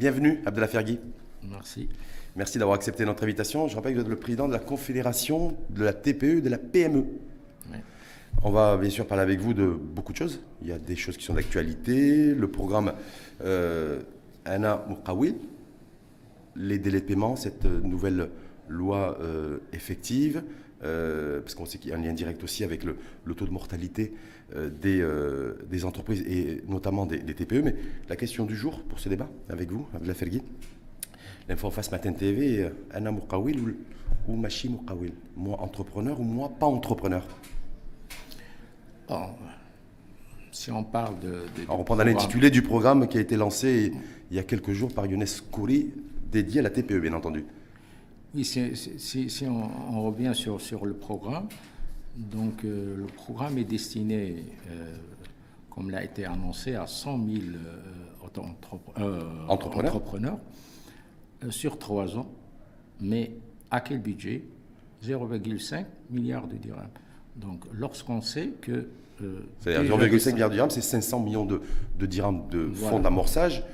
Bienvenue, Abdallah Fergui. Merci. Merci d'avoir accepté notre invitation. Je rappelle que vous êtes le président de la Confédération de la TPE et de la PME. On va bien sûr parler avec vous de beaucoup de choses. Il y a des choses qui sont d'actualité, le programme euh, Anna Moukawil, les délais de paiement, cette nouvelle loi euh, effective, euh, parce qu'on sait qu'il y a un lien direct aussi avec le, taux de mortalité des, des, entreprises et notamment des, TPE. Mais la question du jour pour ce débat avec vous, Abdel Fergui, l'info face Matin TV, Anna Moukawil ou, ou Machi Moukawil? Moi entrepreneur ou moi pas entrepreneur? Si on parle de. on prend l'intitulé du programme qui a été lancé il y a quelques jours par Younes Kouri, dédié à la TPE, bien entendu. Oui, si, on, revient sur, sur le programme, donc euh, le programme est destiné, euh, comme l'a été annoncé, à 100 000 euh, entrepreneurs, sur trois ans. Mais à quel budget? 0,5 milliard de dirhams. Donc, lorsqu'on sait que. C'est-à-dire 0,5 milliards de dirhams, c'est 500 millions de, de dirhams de fonds d'amorçage.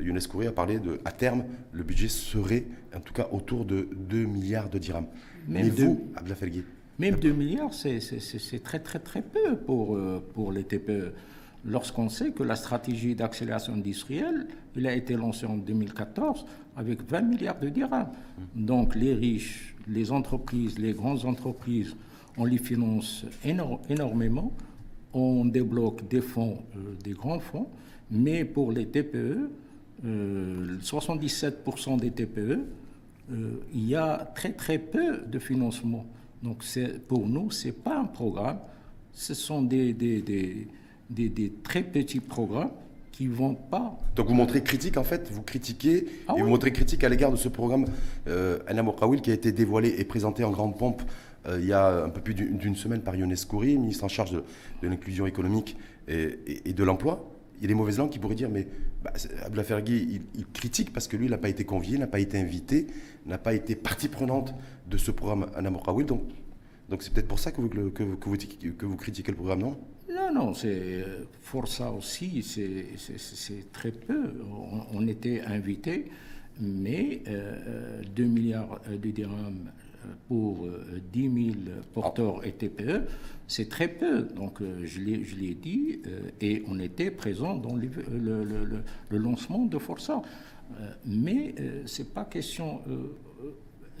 Younes Kouré a parlé de, à terme, le budget serait en tout cas autour de 2 milliards de dirhams. Même Mais vous, Abdel Felgui Même 2 milliards, c'est très très très peu pour, euh, pour les TPE. Lorsqu'on sait que la stratégie d'accélération industrielle, il a été lancée en 2014 avec 20 milliards de dirhams. Donc les riches, les entreprises, les grandes entreprises on les finance énormément, on débloque des fonds, euh, des grands fonds, mais pour les TPE, 77% euh, des TPE, il y a très très peu de financement. Donc pour nous, ce n'est pas un programme, ce sont des, des, des, très petits programmes qui vont pas. Donc vous montrez critique en fait, vous critiquez ah et vous montrez critique à l'égard de ce programme euh, Anna qui a été dévoilé et présenté en grande pompe euh, il y a un peu plus d'une semaine par Younes Kouri, ministre en charge de, l'inclusion économique et, de l'emploi. Il y a des mauvaises langues qui pourraient dire, mais bah, Fergui, il, critique parce que lui, il n'a pas été convié, n'a pas été invité, n'a pas été partie prenante de ce programme Anamokawil. Donc, donc c'est peut-être pour ça que vous, que, vous, que, vous, critiquez le programme, non? Non, non, c'est pour ça aussi, c'est très peu. On, était invité, mais 2 euh, milliards de dirhams pour 10 euh, 000 porteurs et TPE, c'est très peu. Donc, euh, je l'ai dit, euh, et on était présent dans le, lancement de Força. mais ce n'est pas question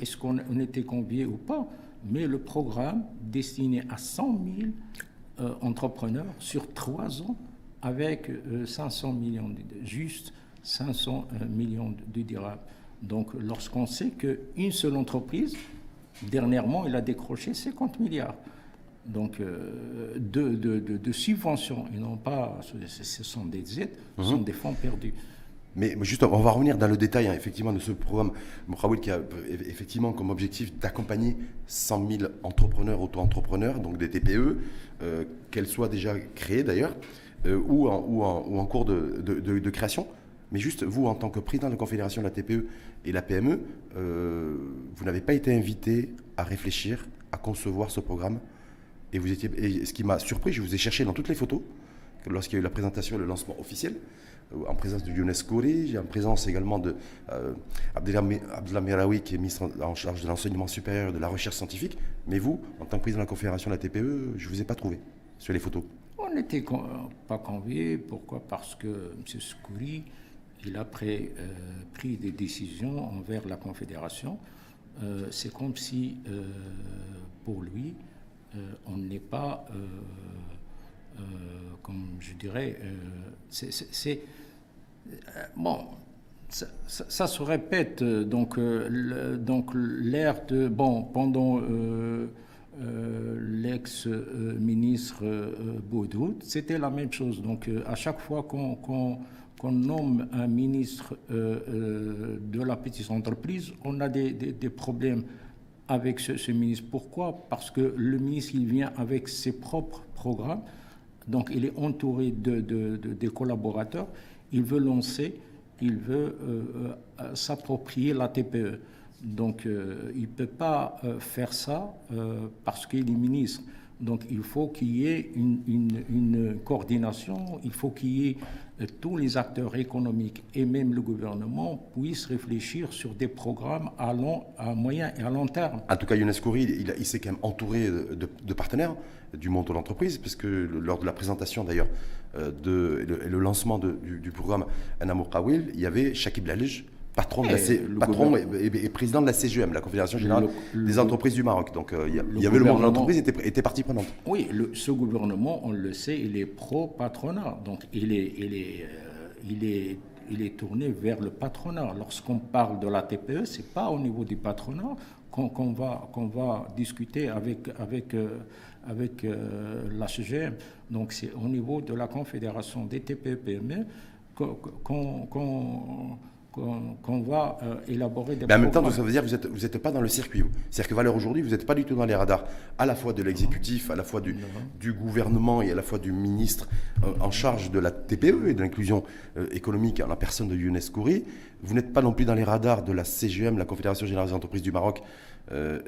est-ce qu'on était convié ou pas, mais le programme destiné à 100 000 entrepreneurs sur trois ans avec 500 millions, de, juste 500 millions de dirhams. Donc, lorsqu'on sait qu'une seule entreprise Dernièrement, il a décroché 50 milliards donc, euh, de, de, subventions. Et non pas, ce sont des aides, ce sont mhm. des fonds perdus. Mais juste, on va revenir dans le détail hein, effectivement de ce programme Moukhaoui qui a effectivement comme objectif d'accompagner 100 000 entrepreneurs, auto-entrepreneurs, donc des TPE, euh, qu'elles soient déjà créées d'ailleurs, euh, ou, en, ou, ou, en, cours de, création. Mais juste, vous, en tant que président de la Confédération de la TPE et la PME, euh, vous n'avez pas été invité à réfléchir, à concevoir ce programme. Et, vous étiez, ce qui m'a surpris, je vous ai cherché dans toutes les photos, lorsqu'il y a eu la présentation et le lancement officiel, euh, en présence de Younes Kouri, en présence également de euh, qui est ministre en charge de l'enseignement supérieur et de la recherche scientifique. Mais vous, en tant que président de la Confédération de la TPE, je ne vous ai pas trouvé sur les photos. On n'était pas conviés. Pourquoi? Parce que M. Skouri il a euh, pris des décisions envers la Confédération. Euh, c'est comme si, euh, pour lui, on n'est pas, comme je dirais, c'est... bon, ça, se répète, donc, donc l'ère de... Bon, pendant... l'ex-ministre Boudoud, c'était la même chose. Donc, à chaque fois qu'on nomme un ministre euh, euh, de la petite entreprise, on a des, problèmes avec ce, ministre. Pourquoi? Parce que le ministre, il vient avec ses propres programmes, donc il est entouré de, des collaborateurs, il veut lancer, il veut euh, s'approprier la TPE. Donc il ne peut pas faire ça parce qu'il est ministre. Donc il faut qu'il y ait une, coordination, il faut qu'il y ait tous les acteurs économiques et même le gouvernement puissent réfléchir sur des programmes à, long, à moyen et à long terme. En tout cas, Younes Kouri, il, s'est quand même entouré de, partenaires du monde de l'entreprise, puisque lors de la présentation d'ailleurs euh, de, et le, lancement du, programme Anamour Kawil, il y avait Shakib Lalij, patron, patron et, président de la CGM, la Confédération Générale des Entreprises du Maroc. Donc euh, il y, avait le monde de l'entreprise était, était partie prenante. Oui, ce gouvernement, on le sait, il est pro-patronat. Donc il est, il, est, euh, il, est, il est tourné vers le patronat. Lorsqu'on parle de la TPE, ce n'est pas au niveau du patronat qu'on va, va discuter avec, avec, euh, avec la CGM. Donc c'est au niveau de la Confédération des TPE-PME qu'on qu'on va euh, élaborer des Mais en même temps, ça veut dire que vous n'êtes vous pas dans le circuit. C'est-à-dire que Valeur aujourd'hui, vous n'êtes pas du tout dans les radars, à la fois de l'exécutif, à la fois du, du, gouvernement et à la fois du ministre euh, en charge de la TPE et de l'inclusion euh, économique en la personne de Younes Kouri. Vous n'êtes pas non plus dans les radars de la CGM, la Confédération Générale des Entreprises du Maroc,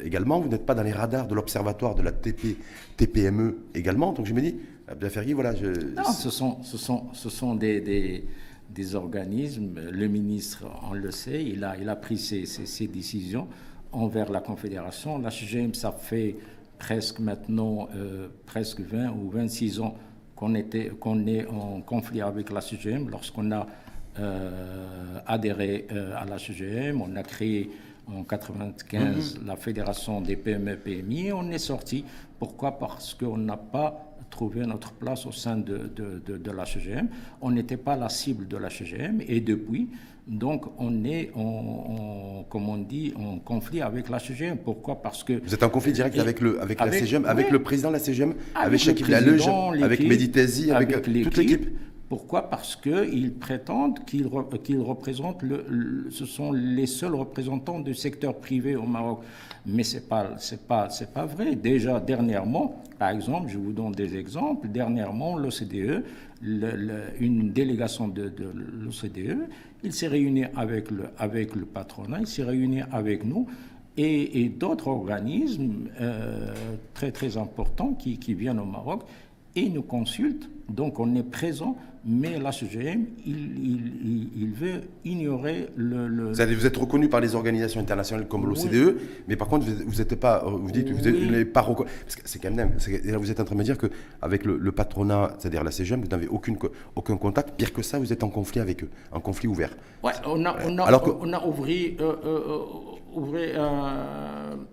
également. Vous n'êtes pas dans les radars de l'Observatoire de la TP, TPME également. Donc je me dis, Abdel voilà. Je... Non, ce sont, ce sont, ce sont des, des des organismes. Le ministre, on le sait, il a, il a pris ses, ses, décisions envers la Confédération. La CGM, ça fait presque maintenant euh, presque 20 ou 26 ans qu'on était qu'on est en conflit avec la CGM. Lorsqu'on a euh, adhéré euh, à la CGM, on a créé en 1995 mm-hmm. la Fédération des PME-PMI. On est sorti. Pourquoi? Parce qu'on n'a pas trouver notre place au sein de, de, de, la CGM. On n'était pas la cible de la CGM et depuis, donc on est, en, comme on dit, en conflit avec la CGM. Pourquoi? Parce que... Vous êtes en conflit direct avec, le, avec, la CGM, avec le président de la CGM, avec, Shakib Laleuge, avec Meditezi, avec, avec toute l'équipe pourquoi? Parce qu'ils prétendent qu'ils représentent, le, ce sont les seuls représentants du secteur privé au Maroc. Mais ce n'est pas, pas, vrai. Déjà, dernièrement, par exemple, je vous donne des exemples, dernièrement, l'OCDE, une délégation de, l'OCDE, il s'est réuni avec le, avec le patronat, il s'est réuni avec nous et, d'autres organismes euh, très très importants qui, qui viennent au Maroc et nous consultent. Donc on est présent mais la CGM, il, veut ignorer le... Vous, êtes reconnu par les organisations internationales comme l'OCDE, mais par contre, vous n'êtes pas... Vous dites vous n'êtes pas reconnu... C'est quand même... Vous êtes en train de me dire qu'avec le, le patronat, c'est-à-dire la CGM, vous n'avez aucune, aucun contact. Pire que ça, vous êtes en conflit avec eux, en conflit ouvert. Oui, on a, on a, Alors on a ouvert... Euh, euh, euh, ouvrir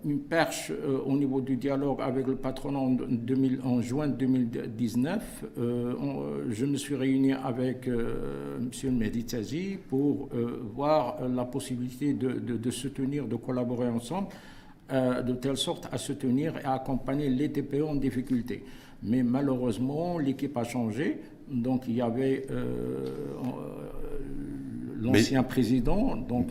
une perche euh, au niveau du dialogue avec le patronat en, 2000, en juin 2019. Euh, je me suis réuni avec euh, M. Meditazi pour voir la possibilité de, de, de, se tenir, de collaborer ensemble, de telle sorte à soutenir et à accompagner les TPE en difficulté. Mais malheureusement, l'équipe a changé. Donc il y avait l'ancien président, donc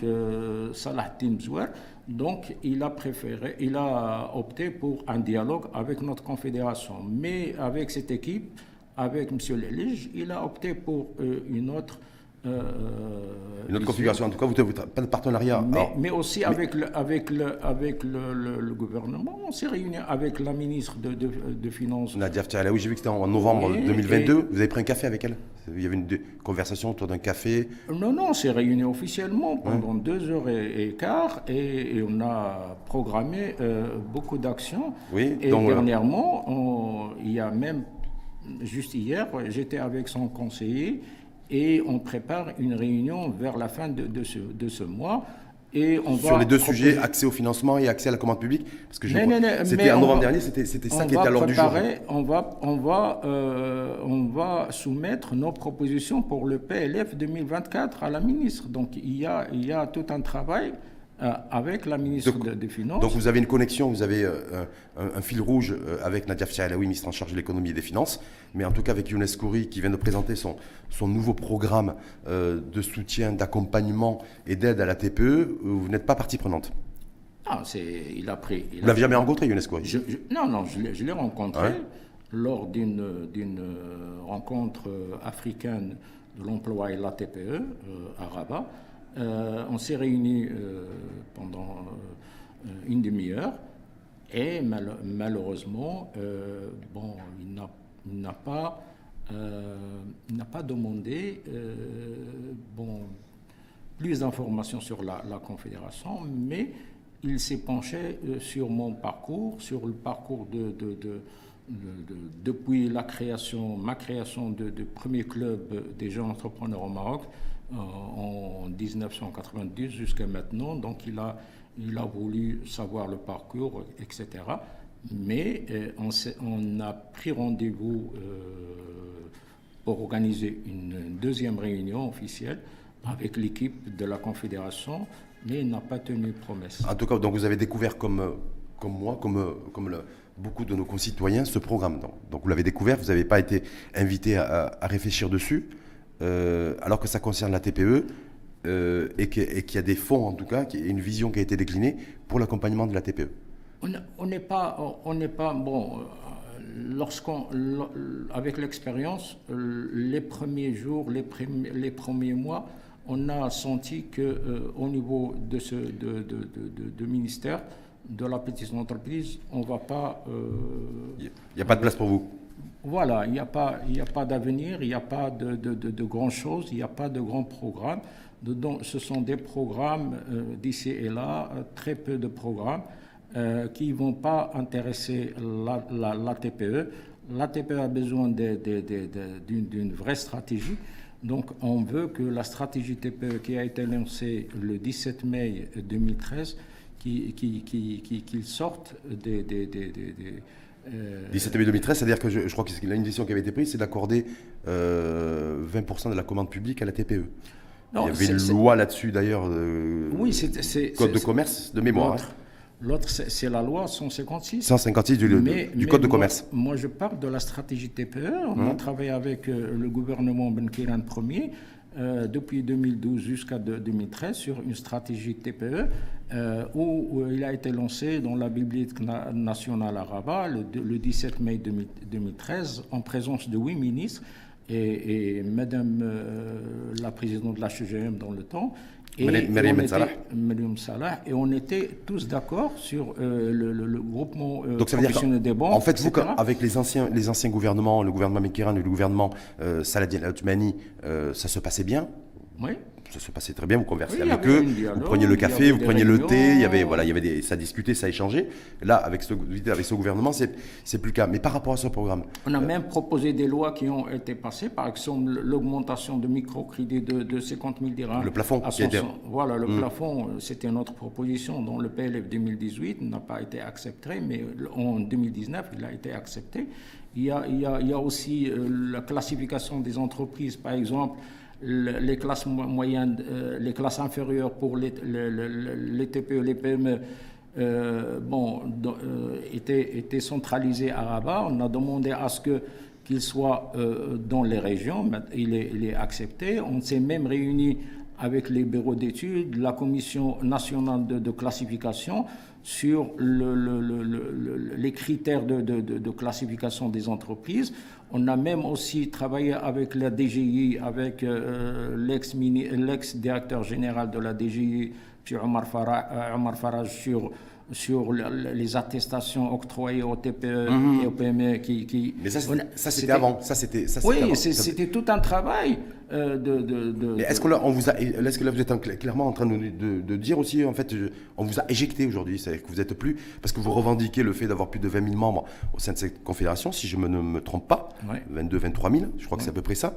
Salah Timzouer, donc, il a préféré, il a opté pour un dialogue avec notre confédération. Mais avec cette équipe, avec M. Lelige, il a opté pour euh, une autre. Euh, une autre configuration, en tout cas, vous n'avez pas de partenariat. Mais, aussi avec, le, avec, le, avec le, gouvernement, on s'est réuni avec la ministre de, de, Finances. Nadia oui, j'ai vu que c'était en novembre 2022. vous avez pris un café avec elle? Il y avait une conversation autour d'un café Non, non, on s'est réuni officiellement pendant deux heures et, quart et, on a programmé euh, beaucoup d'actions. Oui, et dernièrement, il y a même, juste hier, j'étais avec son conseiller et on prépare une réunion vers la fin de, de, ce, de ce, mois. Et on Sur les deux sujets, accès au financement et accès à la commande publique Parce que c'était en novembre dernier, c'était ça qui était à l'ordre du jour. On va, on, va, euh, on va soumettre nos propositions pour le PLF 2024 à la ministre. Donc il y a, il y a tout un travail euh, avec la ministre des Finances. Donc vous avez une connexion, vous avez euh, un, fil rouge euh, avec Nadia Fialaoui, ministre en charge de l'économie et des finances, mais en tout cas avec Younes Kouri qui vient de présenter son, son nouveau programme de soutien, d'accompagnement et d'aide à la TPE, vous n'êtes pas partie prenante Non, il a pris... vous l'avez jamais rencontré, Younes Kouri? Non, non, je l'ai rencontré lors d'une rencontre africaine de l'emploi et la TPE à Rabat. Euh, on s'est réunis euh, pendant euh, une demi-heure. Et malheureusement, bon, il n'a pas demandé bon, plus d'informations sur la, Confédération, mais il s'est penché sur mon parcours, sur le parcours de, depuis la création, ma création de, premier club des jeunes entrepreneurs au Maroc en 1990 jusqu'à maintenant. Donc il a, il a voulu savoir le parcours, etc. Mais euh, on, a pris rendez-vous euh, pour organiser une deuxième réunion officielle avec l'équipe de la Confédération, mais il n'a pas tenu promesse. En tout cas, donc vous avez découvert comme, comme moi, comme, comme beaucoup de nos concitoyens, ce programme. Donc, vous l'avez découvert, vous n'avez pas été invité à, réfléchir dessus, euh, alors que ça concerne la TPE. et qu'il y a des fonds, en tout cas, et une vision qui a été déclinée pour l'accompagnement de la TPE. On n'est pas, on n'est pas bon. Euh, lorsqu'on, avec l'expérience, euh, les premiers jours, les, les, premiers mois, on a senti que euh, au niveau de ce de, de, de, ministère de la petite entreprise, on va pas. Il n'y a pas de place pour vous. Voilà, il n'y a pas, d'avenir, il n'y a pas de, de, de, grandes choses, il n'y a pas de grands programmes. Donc, ce sont des programmes d'ici et là, très peu de programmes. Euh, qui ne vont pas intéresser la, la, TPE. La TPE a besoin d'une vraie stratégie. Donc on veut que la stratégie TPE qui a été lancée le 17 mai 2013, qu'il qui, qui, sorte des... 17 mai 2013, c'est-à-dire que je, crois que une décision qui avait été prise, c'est d'accorder 20% euh, de la commande publique à la TPE. Il y avait une loi là-dessus d'ailleurs, oui, c'est code de commerce de mémoire. Hein. L'autre, c'est la loi 156. 156 du, du Code de commerce. Moi, je parle de la stratégie TPE. On a hum. travaillé avec euh, le gouvernement Benkiran Ier euh, depuis 2012 jusqu'à 2013 sur une stratégie TPE euh, où, il a été lancé dans la Bibliothèque nationale à Rabat le, 17 mai 2013 en présence de huit ministres et, Madame la présidente de la HGM dans le temps et, Salah. et on était tous d'accord sur euh, le, groupement euh, Donc ça veut dire des banques. En fait, vous, avec les anciens, les anciens gouvernements, le gouvernement Mekiran et le gouvernement euh, Saladin euh, ça se passait bien? Oui ça se passait très bien, vous conversiez avec eux, vous preniez le café, vous preniez le thé, il y avait, voilà, il y avait des, ça discutait, ça échangeait. Là, avec ce, avec ce gouvernement, c'est, c'est plus le cas. Mais par rapport à ce programme. On a même proposé des lois qui ont été passées, par exemple l'augmentation de microcrédit de, de 50 000 dirhams. Le plafond. Voilà, le hmm. plafond, c'était notre proposition dont le PLF 2018 n'a pas été accepté, mais en 2019, il a été accepté. Il y a, il y a, il y a aussi euh, la classification des entreprises, par exemple les classes moyennes, euh, les classes inférieures pour les, les, TPE, les PME, euh, bon, euh, étaient, étaient, centralisées à Rabat. On a demandé à ce que qu'il soit dans les régions. Il est, il est accepté. On s'est même réuni avec les bureaux d'études, la commission nationale de, classification sur le, les critères de, classification des entreprises. On a même aussi travaillé avec la DGI, avec euh, l'ex-directeur général de la DGI, M. Omar Farage, sur sur les attestations octroyées au TPE mhm. et au PME qui, Mais ça, c'était avant. Ça, c'était. Oui, c'était tout un travail euh, de. de, est-ce que là, on vous a, est-ce que là, vous êtes clairement en train de, dire aussi, en fait, on vous a éjecté aujourd'hui, c'est-à-dire que vous n'êtes plus, parce que vous revendiquez le fait d'avoir plus de 20 000 membres au sein de cette confédération, si je ne me, trompe pas, 22, 23 000, je crois que c'est à peu près ça,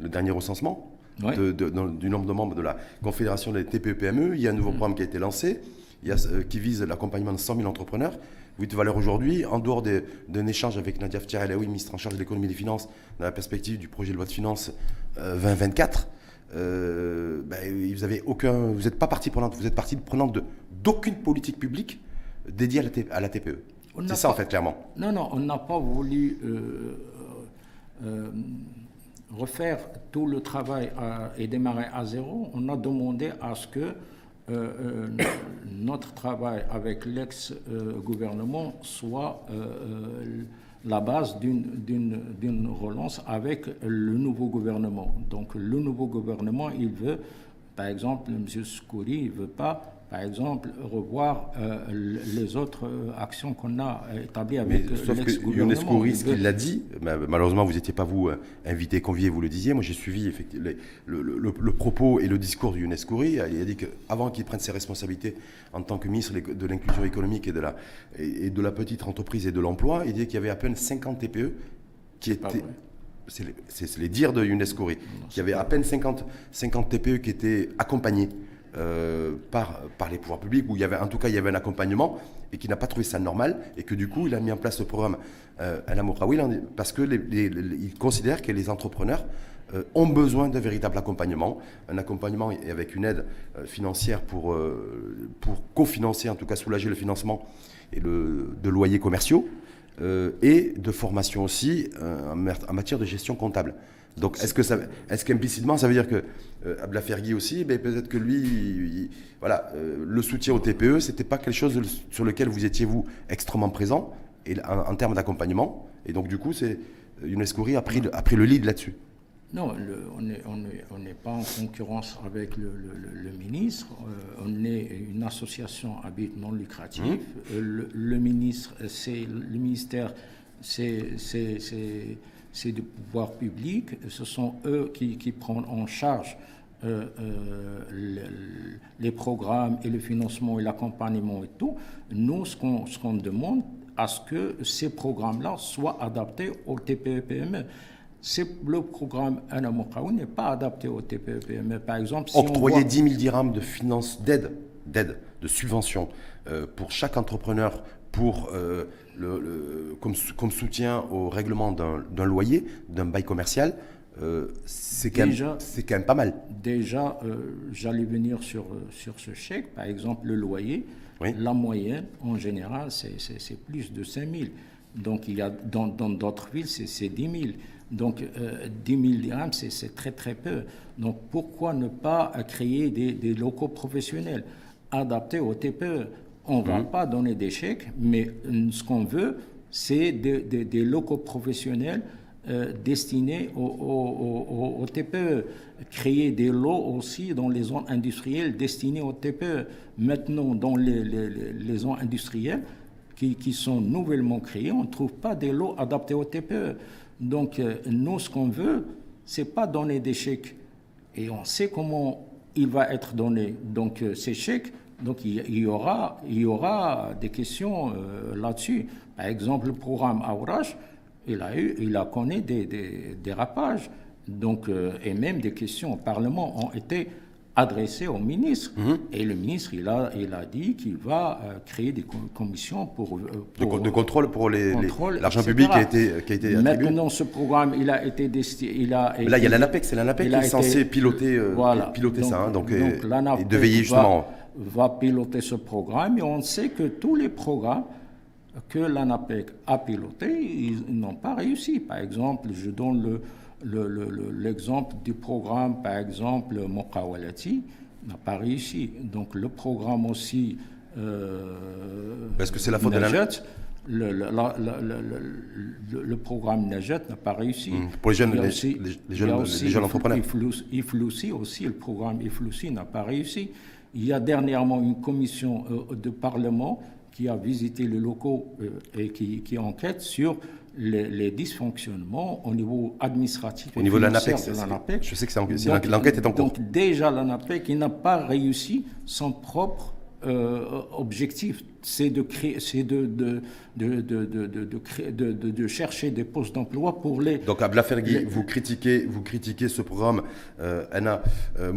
le dernier recensement. du nombre de membres de la Confédération des TPE-PME. Il y a un nouveau mm. programme qui a été lancé euh, qui vise l'accompagnement de 100 000 entrepreneurs. Vous êtes valeur aujourd'hui, en dehors d'un échange avec Nadia Ftiraelaoui, ministre en charge de l'économie et des finances, dans la perspective du projet de loi de finances 2024. Euh, euh, ben, vous avez aucun, vous n'êtes pas partie prenante, vous êtes partie prenante d'aucune politique publique dédiée à la, TPE. C'est ça en fait clairement. Non, non, on n'a pas voulu refaire tout le travail et démarrer à zéro. On a demandé à ce que euh, euh, notre travail avec l'ex-gouvernement soit euh, la base d'une relance avec le nouveau gouvernement. Donc le nouveau gouvernement, il veut, par exemple, M. Skouri, il ne veut pas par exemple, revoir euh, les autres euh, actions qu'on a établies avec mais, sauf que Younes qu'il l'a dit, malheureusement vous n'étiez pas vous invité, convié, vous le disiez, moi j'ai suivi effectivement le, le, propos et le discours de Younes Kouri, il a dit qu'avant qu'il prenne ses responsabilités en tant que ministre de l'inclusion économique et de, la, et de la petite entreprise et de l'emploi, il disait qu'il y avait à peine 50 TPE qui étaient c'est les, dires de Younes Kouri, qu'il y avait à peine 50, 50 TPE qui étaient accompagnés euh, par, les pouvoirs publics, où il y avait, en tout cas, il y avait un accompagnement, et qui n'a pas trouvé ça normal, et que du coup, il a mis en place le programme euh, parce qu'il considère que les entrepreneurs euh, ont besoin d'un véritable accompagnement, un accompagnement avec une aide financière pour, cofinancer, en tout cas soulager le financement et de loyers commerciaux, et de formation aussi en matière de gestion comptable. Donc, est-ce que ça, est-ce qu'implicitement, ça veut dire que euh, Ablafergui aussi, ben, peut-être que lui, voilà, euh, le soutien au TPE, c'était pas quelque chose sur lequel vous étiez vous extrêmement présent, et en, termes d'accompagnement. Et donc, du coup, c'est Younes a pris, le, a pris le lead là-dessus. Non, on n'est on pas en concurrence avec le, ministre. Euh, on est une association à but non lucratif. Mmh. le, ministre, c'est le ministère, c'est c'est du pouvoir public. Ce sont eux qui, qui prennent en charge euh, euh, les, programmes et le financement et l'accompagnement et tout. Nous, ce qu'on qu'on demande, à ce que ces programmes-là soient adaptés au TPE-PME. Le programme Anamokaou n'est pas adapté au TPE-PME. Par exemple, si Octroyer 10 000 dirhams de finances d'aide, d'aide, de subvention euh, pour chaque entrepreneur pour le, comme, comme, soutien au règlement d'un loyer, d'un bail commercial, euh, c'est quand, quand, même pas mal. Déjà, euh, j'allais venir sur, sur ce chèque. Par exemple, le loyer, la moyenne, en général, c'est plus de 5 000. Donc, il y a, dans d'autres villes, c'est 10 000. Donc, 10 000 dirhams, c'est très, très peu. Donc, pourquoi ne pas créer des, des locaux professionnels adaptés au TPE on ne va mhm. pas donner des chèques, mais ce qu'on veut, c'est des locaux professionnels euh, destinés au, TPE. Créer des lots aussi dans les zones industrielles destinées au TPE. Maintenant, dans les, zones industrielles qui, sont nouvellement créées, on ne trouve pas des lots adaptés au TPE. Donc, euh, nous, ce qu'on veut, c'est pas donner des chèques. Et on sait comment il va être donné. Donc, euh, ces chèques, donc il y aura, il y aura des questions euh, là-dessus. Par exemple, le programme Aourage, il a, eu, il a connu des, des dérapages. Donc, euh, et même des questions au Parlement ont été adressées au ministre. Mhm. Et le ministre, il a, il a dit qu'il va euh, créer des commissions pour, de, contrôle pour l'argent public qui a été, qui a été attribué. Maintenant, ce programme, il a été destiné. Il a Là, il y a l'ANAPEC, c'est l'ANAPEC qui est censé piloter, voilà. piloter ça. Hein, donc, et, de veiller justement va piloter ce programme et on sait que tous les programmes que l'ANAPEC a pilotés, ils, n'ont pas réussi. Par exemple, je donne l'exemple le, du programme, par exemple, Mokawalati, n'a pas réussi. Donc le programme aussi... Euh, Parce que c'est la faute de la... Le, le, programme Najet n'a pas réussi. Mmh. Pour les jeunes, les, jeunes, les jeunes entrepreneurs. Ifloussi aussi, le programme Ifloussi n'a pas réussi. Il y a dernièrement une commission euh, de Parlement qui a visité les locaux euh, et qui, enquête sur les, dysfonctionnements au niveau administratif. Au niveau de l'ANAPEC, je sais que l'enquête est en cours. Donc déjà l'ANAPEC, n'a pas réussi son propre euh, objectif, c'est de créer, c'est de de de, de, de, chercher des postes d'emploi pour les. Donc à Blafergui, vous critiquez, vous critiquez ce programme euh, Anna euh,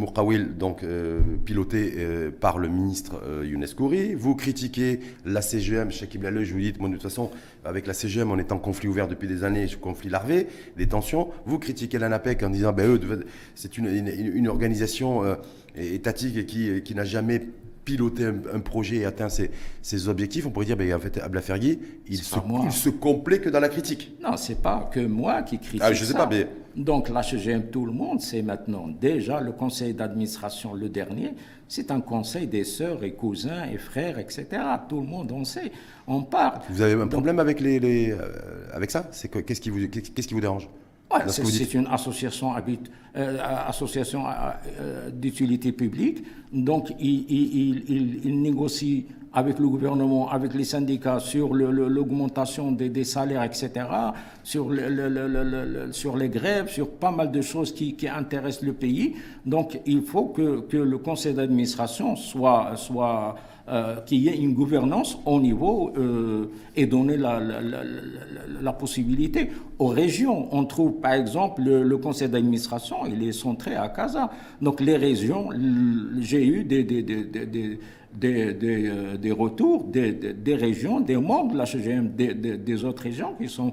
donc euh, piloté par le ministre Younes Kouri. Vous critiquez la CGM, Laleu, je vous dis, moi de toute façon, avec la CGM, on est en conflit ouvert depuis des années, conflit larvé, des tensions. Vous critiquez l'ANAPEC en disant, ben eux, c'est une, une, organisation étatique qui, qui n'a jamais piloter un, projet et atteindre ses, objectifs, on pourrait dire, ben, en fait, Ablafergui, il, se, il se complaît que dans la critique. Non, c'est pas que moi qui critique. Ah, je sais pas, mais. Donc j'aime tout le monde, c'est maintenant déjà le conseil d'administration, le dernier, c'est un conseil des sœurs et cousins et frères, etc. Tout le monde, on sait, on parle. Vous avez un problème avec, les, euh, avec ça? C'est Qu'est-ce qui, vous, qu'est-ce qui vous dérange? C'est une association, euh, association d'utilité publique, donc il, négocie avec le gouvernement, avec les syndicats sur l'augmentation des, salaires, etc., sur, le, sur les grèves, sur pas mal de choses qui, intéressent le pays. Donc il faut que, le conseil d'administration soit, soit euh, qu'il y ait une gouvernance au niveau euh, et donner la, possibilité aux régions. On trouve par exemple le, conseil d'administration, il est centré à Casa. Donc les régions, j'ai eu des, des, euh, retours des, des, régions, des membres de la CGM, des, autres régions qui sont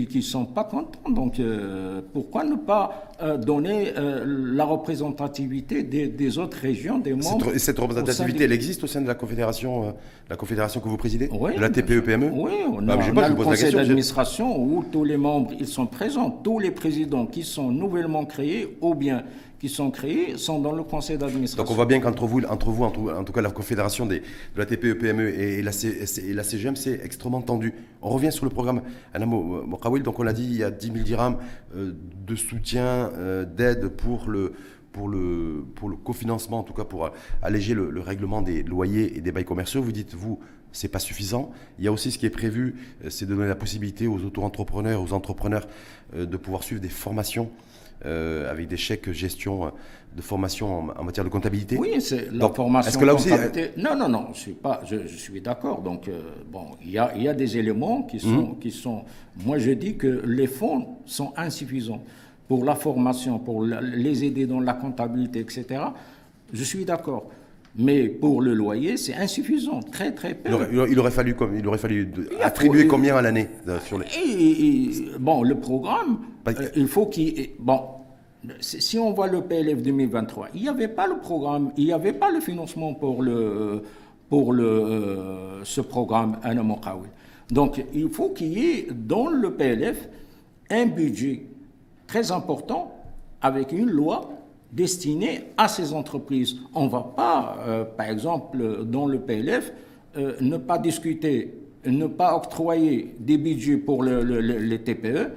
qui ne sont pas contents. Donc euh, pourquoi ne pas euh, donner euh, la représentativité des, autres régions, des membres Cette, cette représentativité, elle existe au sein de la confédération, la confédération que vous présidez De la TPE-PME Oui, on, ah, a, le conseil d'administration où tous les membres ils sont présents, tous les présidents qui sont nouvellement créés ou bien qui sont créés sont dans le conseil d'administration. Donc on voit bien qu'entre vous, entre vous, en tout cas la confédération de la TPE-PME et, la et la CGM, c'est extrêmement tendu. On revient sur le programme Anamo Mokawil, donc on l'a dit, il y a 10 000 dirhams euh, de soutien, euh, d'aide pour le pour le, pour le cofinancement, en tout cas pour alléger le, règlement des loyers et des bails commerciaux. Vous dites, vous, c'est pas suffisant. Il y a aussi ce qui est prévu, euh, c'est de donner la possibilité aux auto-entrepreneurs, aux entrepreneurs de pouvoir suivre des formations euh, avec des chèques gestion euh, de formation en, matière de comptabilité Oui, c'est la formation. Est-ce que là aussi Non, non, non, je suis pas. Je, suis d'accord. Donc euh, bon, il y a, y a, des éléments qui sont, mhm. qui sont. Moi, je dis que les fonds sont insuffisants pour la formation, pour les aider dans la comptabilité, etc. Je suis d'accord. Mais pour le loyer, c'est insuffisant, très très peu. Il aurait, fallu, il aurait fallu attribuer combien à l'année sur les... bon, le programme, euh, il faut qu'il... Bon, si on voit le PLF 2023, il n'y avait pas le programme, il n'y avait pas le financement pour, le, pour le, euh, ce programme Anamokawi. Donc, il faut qu'il y ait dans le PLF un budget très important avec une loi destinée à ces entreprises. On ne va pas, euh, par exemple, dans le PLF, ne pas discuter, ne pas octroyer des budgets pour les TPE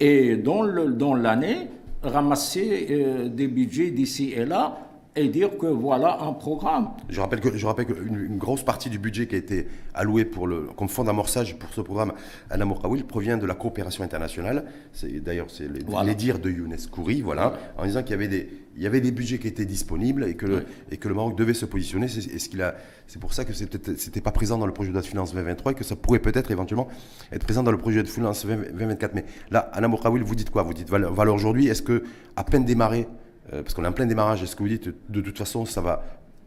et dans l'année, ramasser euh, des budgets d'ici et là et dire que voilà un programme. Je rappelle que je rappelle qu'une grosse partie du budget qui a été alloué pour le comme fonds d'amorçage pour ce programme à Kawil provient de la coopération internationale. C'est d'ailleurs c'est les, dires de Younes Kouri, voilà, en disant qu'il y avait des il y avait des budgets qui étaient disponibles et que le, et que le Maroc devait se positionner. C'est ce qu'il a c'est pour ça que c'était pas présent dans le projet de finances 2023 et que ça pourrait peut-être éventuellement être présent dans le projet de finances 2024. Mais là, à Kawil, vous dites quoi? Vous dites valeur aujourd'hui. Est-ce que à peine démarré euh, parce qu'on est en plein démarrage, est-ce que vous dites de toute façon ça va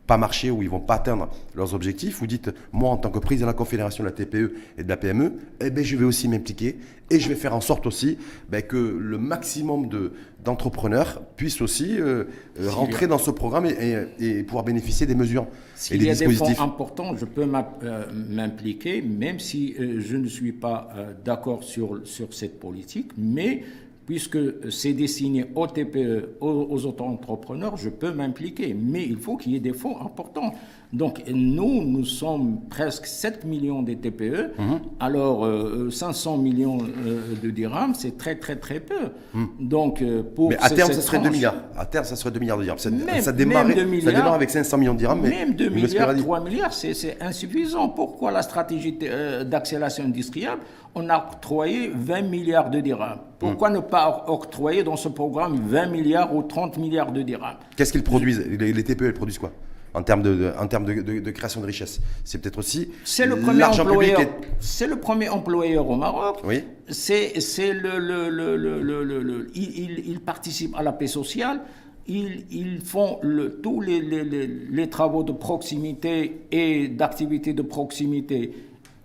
pas marcher ou ils vont pas atteindre leurs objectifs, vous dites moi en tant que président de la confédération de la TPE et de la PME, eh ben, je vais aussi m'impliquer et je vais faire en sorte aussi ben, que le maximum de, d'entrepreneurs puissent aussi euh, euh, rentrer dans ce programme et, pouvoir bénéficier des mesures et des y a des fonds importants, je peux m'impliquer, même si je ne suis pas d'accord sur, sur cette politique, mais puisque c'est destiné aux TPE, aux, auto-entrepreneurs, je peux m'impliquer. Mais il faut qu'il y ait des fonds importants. Donc nous, nous sommes presque 7 millions de TPE. Mhm. Alors 500 euh, millions euh, de dirhams, c'est très très très peu. Mhm. Donc euh, pour mais à terme, ça serait 2 milliards. À terme, ça serait 2 milliards de dirhams. Ça, même, ça, démarre, ça démarre avec 500 millions de dirhams. Mais même 2 milliards, 3 milliards, c'est insuffisant. Pourquoi la stratégie d'accélération industrielle? On a octroyé 20 milliards de dirhams. Pourquoi ne pas octroyer dans ce programme 20 milliards ou 30 milliards de dirhams? Qu'est-ce qu'ils produisent? Les, TPE, elles produisent quoi? En termes de, en termes de, création de richesse. C'est peut-être aussi c'est le premier employeur. C'est le premier employeur au Maroc. Oui. C'est le, le, le, il, participe à la paix sociale. Ils, ils font tous les, les, les, travaux de proximité et d'activités de proximité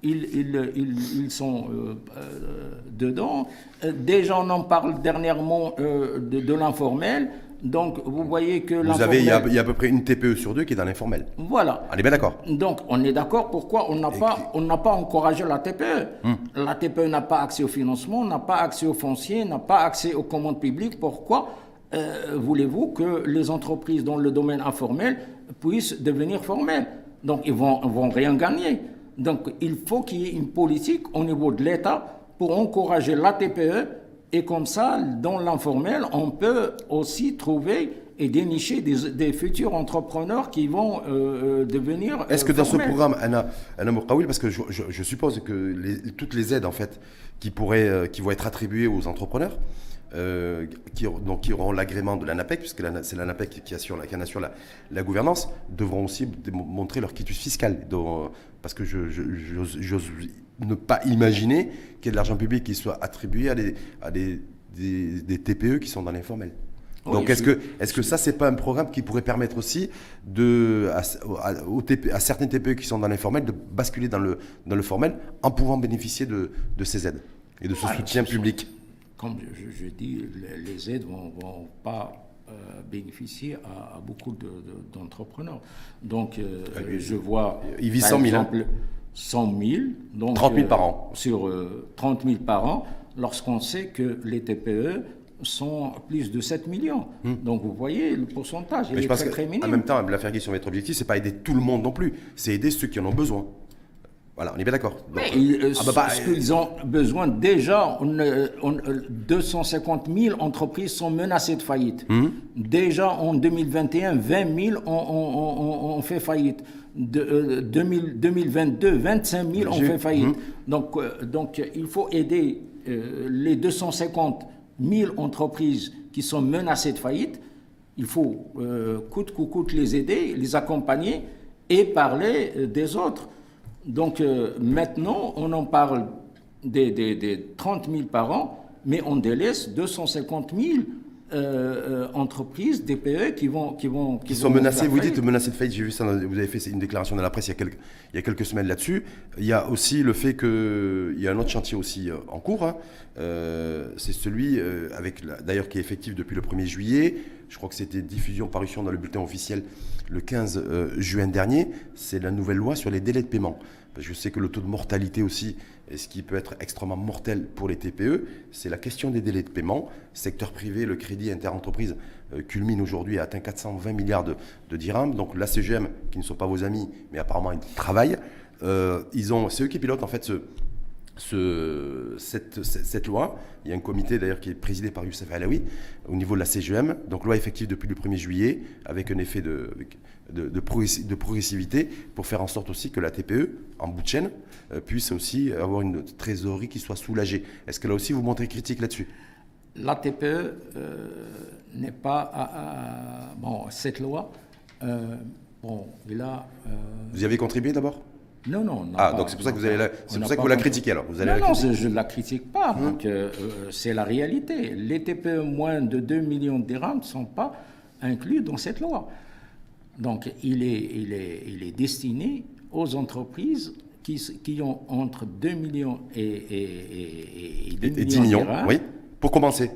ils, sont euh, euh, dedans. Euh, des gens en parlent dernièrement de, l'informel. Donc, vous voyez que Vous avez, il y, a, à peu près une TPE sur deux qui est dans l'informel. Voilà. On est bien d'accord. Donc, on est d'accord. Pourquoi on n'a pas, n'a pas encouragé la TPE hum. La TPE n'a pas accès au financement, n'a pas accès au foncier, n'a pas accès aux commandes publiques. Pourquoi voulez-vous que les entreprises dans le domaine informel puissent devenir formelles? Donc, ils vont, vont rien gagner. Donc il faut qu'il y ait une politique au niveau de l'État pour encourager la TPE Et comme ça, dans l'informel, on peut aussi trouver et dénicher des, futurs entrepreneurs qui vont euh, euh, devenir. Est-ce que dans ce programme, Anna, Anna parce que je, suppose que toutes les aides en fait qui pourraient, qui vont être attribuées aux entrepreneurs, euh, qui, donc, qui auront l'agrément de l'ANAPEC, puisque c'est l'ANAPEC qui assure, qui assure la, la, gouvernance, devront aussi montrer leur quitus fiscal. Donc, parce que j'ose ne pas imaginer qu'il y ait de l'argent public qui soit attribué à des, à des, des, TPE qui sont dans l'informel. Donc est-ce que, est que ça, c'est pas un programme qui pourrait permettre aussi de, à, à, certains TPE qui sont dans l'informel de basculer dans le, dans le formel en pouvant bénéficier de, de ces aides et de ce soutien public? Comme je, dis, les aides ne vont, pas euh, bénéficier à, beaucoup d'entrepreneurs. donc, euh, ah je vois. Il vit 100 000. Exemple, 100 000. Donc, 30 000 par an. Euh, sur 30 000 par an, lorsqu'on sait que les TPE sont plus de 7 millions. Hmm. Donc vous voyez, le pourcentage est très, très minime. En même temps, la faire sur votre objectif, c'est pas aider tout le monde non plus, c'est aider ceux qui en ont besoin. Voilà, on est bien d'accord. Euh, ah, bah, bah, ils ont besoin déjà, 250 000 entreprises sont menacées de faillite. Hmm. Déjà en 2021, 20 000 ont, fait faillite. De, 2022, 25 000 ont fait faillite. Hmm. Donc, euh, donc il faut aider euh, les 250 000 entreprises qui sont menacées de faillite. Il faut coûte que coûte les aider, les accompagner et parler des autres. Donc euh, maintenant, on en parle des, 30 000 par an, mais on délaisse 250 000 euh, euh, entreprises, DPE, qui vont... Qui, vont, qui, sont menacées, vous dites menacées de faillite, j'ai vu ça, vous avez fait une déclaration dans la presse il y a quelques, il y a quelques semaines là-dessus. Il y a aussi le fait qu'il y a un autre chantier aussi en cours, hein. c'est celui, avec d'ailleurs qui est effectif depuis le 1er juillet, je crois que c'était diffusion, parution dans le bulletin officiel le 15 juin dernier, c'est la nouvelle loi sur les délais de paiement. Je sais que le taux de mortalité aussi, et ce qui peut être extrêmement mortel pour les TPE, c'est la question des délais de paiement. Secteur privé, le crédit interentreprise euh, culmine aujourd'hui à atteint 420 milliards de, dirhams. Donc la CGM, qui ne sont pas vos amis, mais apparemment ils travaillent, euh, ils ont, c'est eux qui pilotent en fait ce, ce, cette, cette, loi. Il y a un comité d'ailleurs qui est présidé par Youssef Alaoui au niveau de la CGM. Donc loi effective depuis le 1er juillet avec un effet de, de, progressivité pour faire en sorte aussi que la TPE, en bout de chaîne, euh, puisse aussi avoir une trésorerie qui soit soulagée. Est-ce que là aussi vous montrez critique là-dessus? La TPE euh, n'est pas... bon, cette loi, euh, bon, là... vous y avez contribué d'abord? Non, non. Ah, donc c'est pour ça que vous, allez c'est pour ça que vous la critiquez alors vous allez Non, non, je ne la critique pas. Hum. c'est la réalité. Les TPE moins de 2 millions de dirhams ne sont pas inclus dans cette loi. Donc il est, il est, il est destiné aux entreprises qui, qui, ont entre 2 millions et, et, et, 10 millions. oui, pour commencer.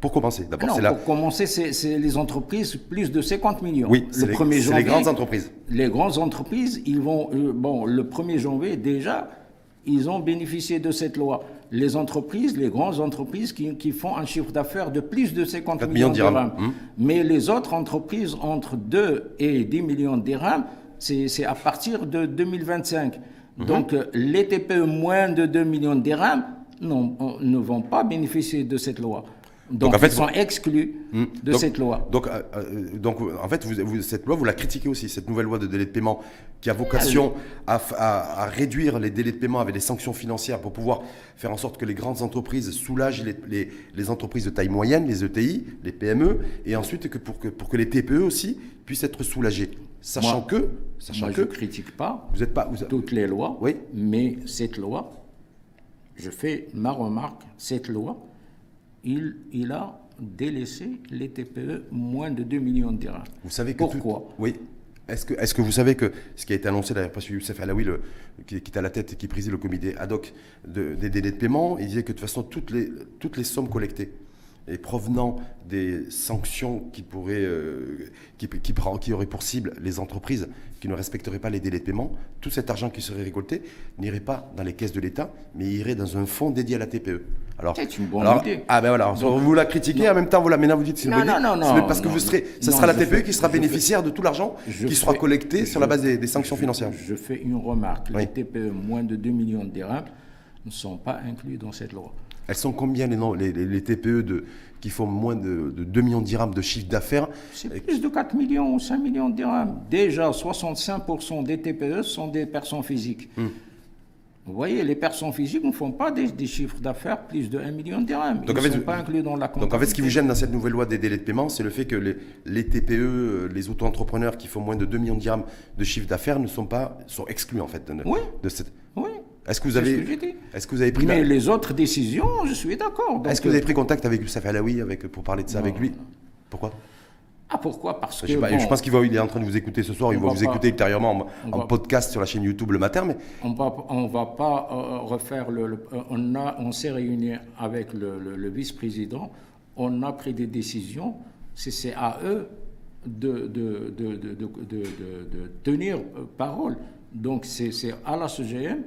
Pour commencer, d'abord, c'est là. Pour commencer, c'est les entreprises plus de 50 millions. Oui, c'est les, les, grandes entreprises. Les grandes entreprises, ils vont, euh, bon, le 1er janvier déjà, ils ont bénéficié de cette loi les entreprises, les grandes entreprises qui, font un chiffre d'affaires de plus de 50 millions, de dirhams. Hum. Mais les autres entreprises entre 2 et 10 millions de dirhams, c'est à partir de 2025. Hum. Donc les TPE moins de 2 millions de dirhams ne vont pas bénéficier de cette loi. Donc, en fait, ils sont exclus hmm. de cette loi. Donc, euh, euh, donc en fait, vous, cette loi, vous la critiquez aussi, cette nouvelle loi de délai de paiement qui a vocation à, réduire les délais de paiement avec des sanctions financières pour pouvoir faire en sorte que les grandes entreprises soulagent les, les, entreprises de taille moyenne, les ETI, les PME, et ensuite que pour, que pour que les TPE aussi puissent être soulagés. Sachant que... Sachant moi, que, je ne critique pas, vous êtes pas toutes les lois, oui. mais cette loi, je fais ma remarque, cette loi il, a délaissé les TPE moins de 2 millions de dirhams. Vous savez que Pourquoi? Oui. Est-ce que, est que, vous savez que ce qui a été annoncé d'ailleurs par Youssef Alaoui, le, qui, est à la tête et qui préside le comité ad hoc des délais de paiement, il disait que de toute façon, toutes les, toutes les sommes collectées et provenant des sanctions qui, pourraient, euh, qui, qui, qui, auraient pour cible les entreprises qui ne respecteraient pas les délais de paiement, tout cet argent qui serait récolté n'irait pas dans les caisses de l'État, mais irait dans un fonds dédié à la TPE. Alors, c'est une bonne idée. Ah ben voilà, vous la critiquez, en même temps vous la maintenant vous dites c'est une bonne idée. Non, non, parce que vous serez, ce sera la TPE qui sera bénéficiaire de tout l'argent qui sera collecté sur la base des, sanctions financières. Je fais une remarque. Les TPE moins de 2 millions de dirhams ne sont pas inclus dans cette loi. Elles sont combien les, les, les TPE de, qui font moins de, 2 millions de dirhams de chiffre d'affaires C'est plus de 4 millions ou 5 millions de dirhams. Déjà, 65% des TPE sont des personnes physiques. Hmm. Vous voyez, les personnes physiques ne font pas des, chiffres d'affaires plus de 1 million de dirhams. Donc, Ils ne sont pas inclus dans la Donc en fait, ce qui vous gêne dans cette nouvelle loi des délais de paiement, c'est le fait que les, TPE, les auto-entrepreneurs qui font moins de 2 millions de dirhams de chiffre d'affaires ne sont pas sont exclus en fait de, oui. de cette. Oui. Est-ce que vous avez, est-ce que vous avez pris Mais les autres décisions, je suis d'accord. Est-ce que vous avez pris contact avec Youssef Alaoui avec, pour parler de ça avec lui? Pourquoi? Ah pourquoi? Parce que je, je pense qu'il va, il est en train de vous écouter ce soir. Il va, vous écouter ultérieurement en, podcast sur la chaîne YouTube le matin. Mais on va, on va pas euh, refaire le. Euh, on a, on s'est réuni avec le, le, vice-président. On a pris des décisions. C'est à eux de, de, de, de tenir parole. Donc c'est à la CGM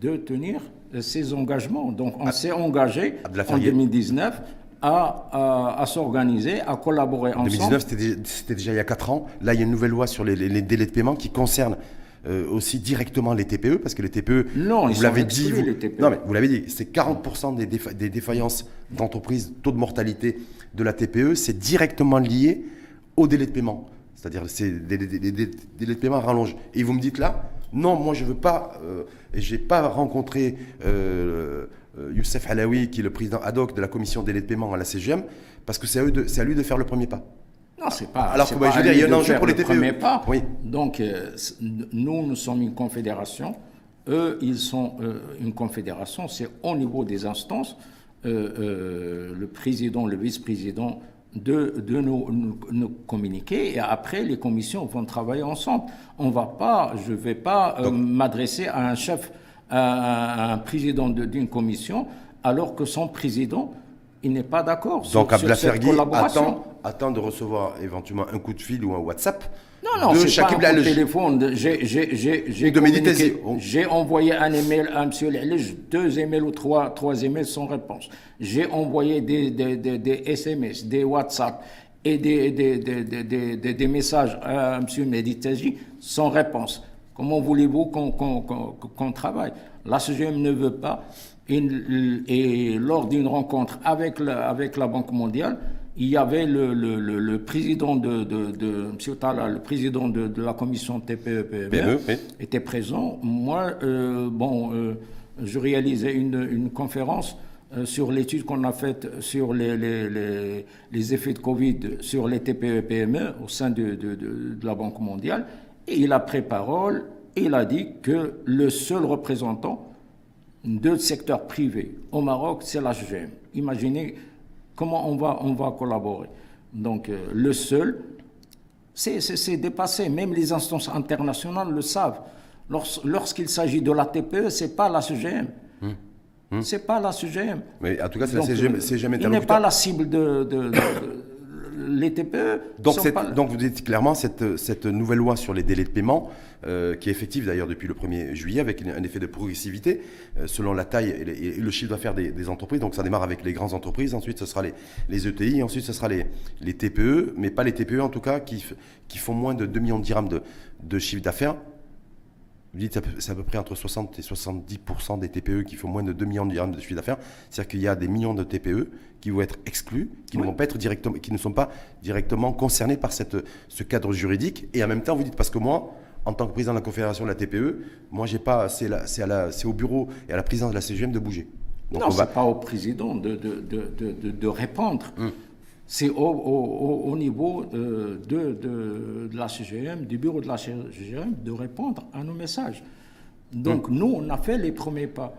de tenir ses engagements. Donc on ah. s'est engagé en 2019 à, à, s'organiser, à collaborer ensemble. 2019, c'était déjà il y a 4 ans. Là, il y a une nouvelle loi sur les, délais de paiement qui concerne euh, aussi directement les TPE, parce que les TPE, non, vous l'avez dit, vous, les TPE. non mais vous l'avez dit, c'est 40% des, des, défaillances d'entreprise, taux de mortalité de la TPE, c'est directement lié au délai de paiement. C'est-à-dire c'est des, délais de paiement rallongent. Et vous me dites là, non, moi je veux pas, euh, et j'ai pas rencontré euh, euh, Youssef Halawi, qui est le président ad hoc de la commission délai de paiement à la CGM, parce que c'est à, lui de faire le premier pas. Non, c'est pas. Alors que, bah, je veux dire, il y a un enjeu pour les TPE. Premier pas. Oui. Donc, nous, nous sommes une confédération. Eux, ils sont une confédération. C'est au niveau des instances. le président, le vice-président de, de nous, nous, communiquer et après les commissions vont travailler ensemble. On va pas, je ne vais pas euh, m'adresser à un chef, à un président d'une commission alors que son président il n'est pas d'accord sur, sur cette collaboration. Attend, attend de recevoir éventuellement un coup de fil ou un WhatsApp non, non, c'est pas un téléphone. J'ai envoyé un email à M. Lelej, deux emails ou trois, trois emails sans réponse. J'ai envoyé des, des, des, des, SMS, des WhatsApp et des, des messages à M. Meditaji sans réponse. Comment voulez-vous qu'on travaille? La CGM ne veut pas. Et, et lors d'une rencontre avec la, avec la Banque mondiale, il y avait le, le, le, président de, de, de M. Tala, le président de, de la commission TPE-PME, e, était présent. Moi, euh, bon, euh, je réalisais une, une conférence euh, sur l'étude qu'on a faite sur les, les, les, les, effets de Covid sur les TPE-PME au sein de, la Banque mondiale. Et il a pris parole et il a dit que le seul représentant de secteur privé au Maroc, c'est la GGM. Imaginez Comment on va, on va collaborer Donc, euh, le seul, c'est dépassé. Même les instances internationales le savent. Lorsqu'il s'agit de la TPE, ce n'est pas la CGM. Hum. Hum. Ce n'est pas la CGM. Mais en tout cas, c'est la CGM, CGM Il n'est pas la cible de les TPE. Donc, donc vous dites clairement cette, cette nouvelle loi sur les délais de paiement, euh, qui est effective d'ailleurs depuis le 1er juillet, avec un effet de progressivité euh, selon la taille et, le chiffre d'affaires des, des, entreprises. Donc ça démarre avec les grandes entreprises, ensuite ce sera les, les ETI, ensuite ce sera les, les, TPE, mais pas les TPE en tout cas qui, qui font moins de 2 millions de dirhams de, de chiffre d'affaires. Vous dites c'est à peu près entre 60 et 70% des TPE qui font moins de 2 millions de dirhams de chiffre d'affaires. C'est-à-dire qu'il y a des millions de TPE qui vont être exclus, qui, ne, vont pas être directement, qui ne sont pas directement concernés par cette, ce cadre juridique. Et en même temps, vous dites, parce que moi, en tant que président de la Confédération de la TPE, moi, j'ai pas, c'est au bureau et à la présidence de la CGM de bouger. Donc non, ce n'est pas au président de, de, de, de répondre. Hum. C'est au, au, niveau de, de, la CGM, du bureau de la CGM, de répondre à nos messages. Donc nous, on a fait les premiers pas.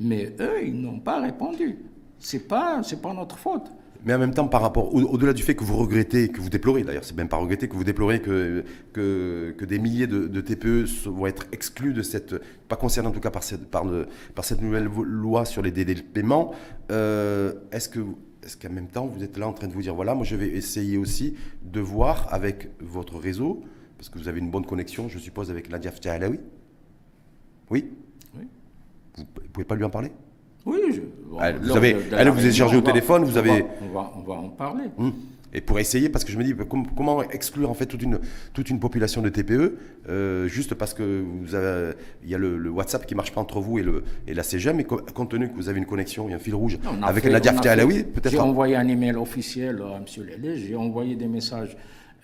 Mais eux, ils n'ont pas répondu. Ce n'est pas, pas notre faute. Mais en même temps, par rapport, au-delà du fait que vous regrettez, que vous déplorez, d'ailleurs, c'est même pas regretter, que vous déplorez que, que, que des milliers de, TPE vont être exclus de cette, pas concernés en tout cas par cette, par, le, par cette nouvelle loi sur les délais de paiement, euh, est-ce que est-ce qu'en même temps, vous êtes là en train de vous dire, voilà, moi je vais essayer aussi de voir avec votre réseau, parce que vous avez une bonne connexion, je suppose, avec Nadia Alaoui Oui? Oui. Vous ne pouvez pas lui en parler? Oui, je, elle, vous avez, elle vous est chargée au téléphone, vous on avez... Va, on, va, on va, en parler. Hum. Et pour essayer, parce que je me dis, comment exclure en fait toute une, toute une population de TPE, euh, juste parce que vous avez, il y a le, WhatsApp qui marche pas entre vous et, le, et la CGM, et compte tenu que vous avez une connexion, il y a un fil rouge avec la Nadia Alaoui, peut-être. J'ai envoyé un email officiel à M. Lélé, j'ai envoyé des messages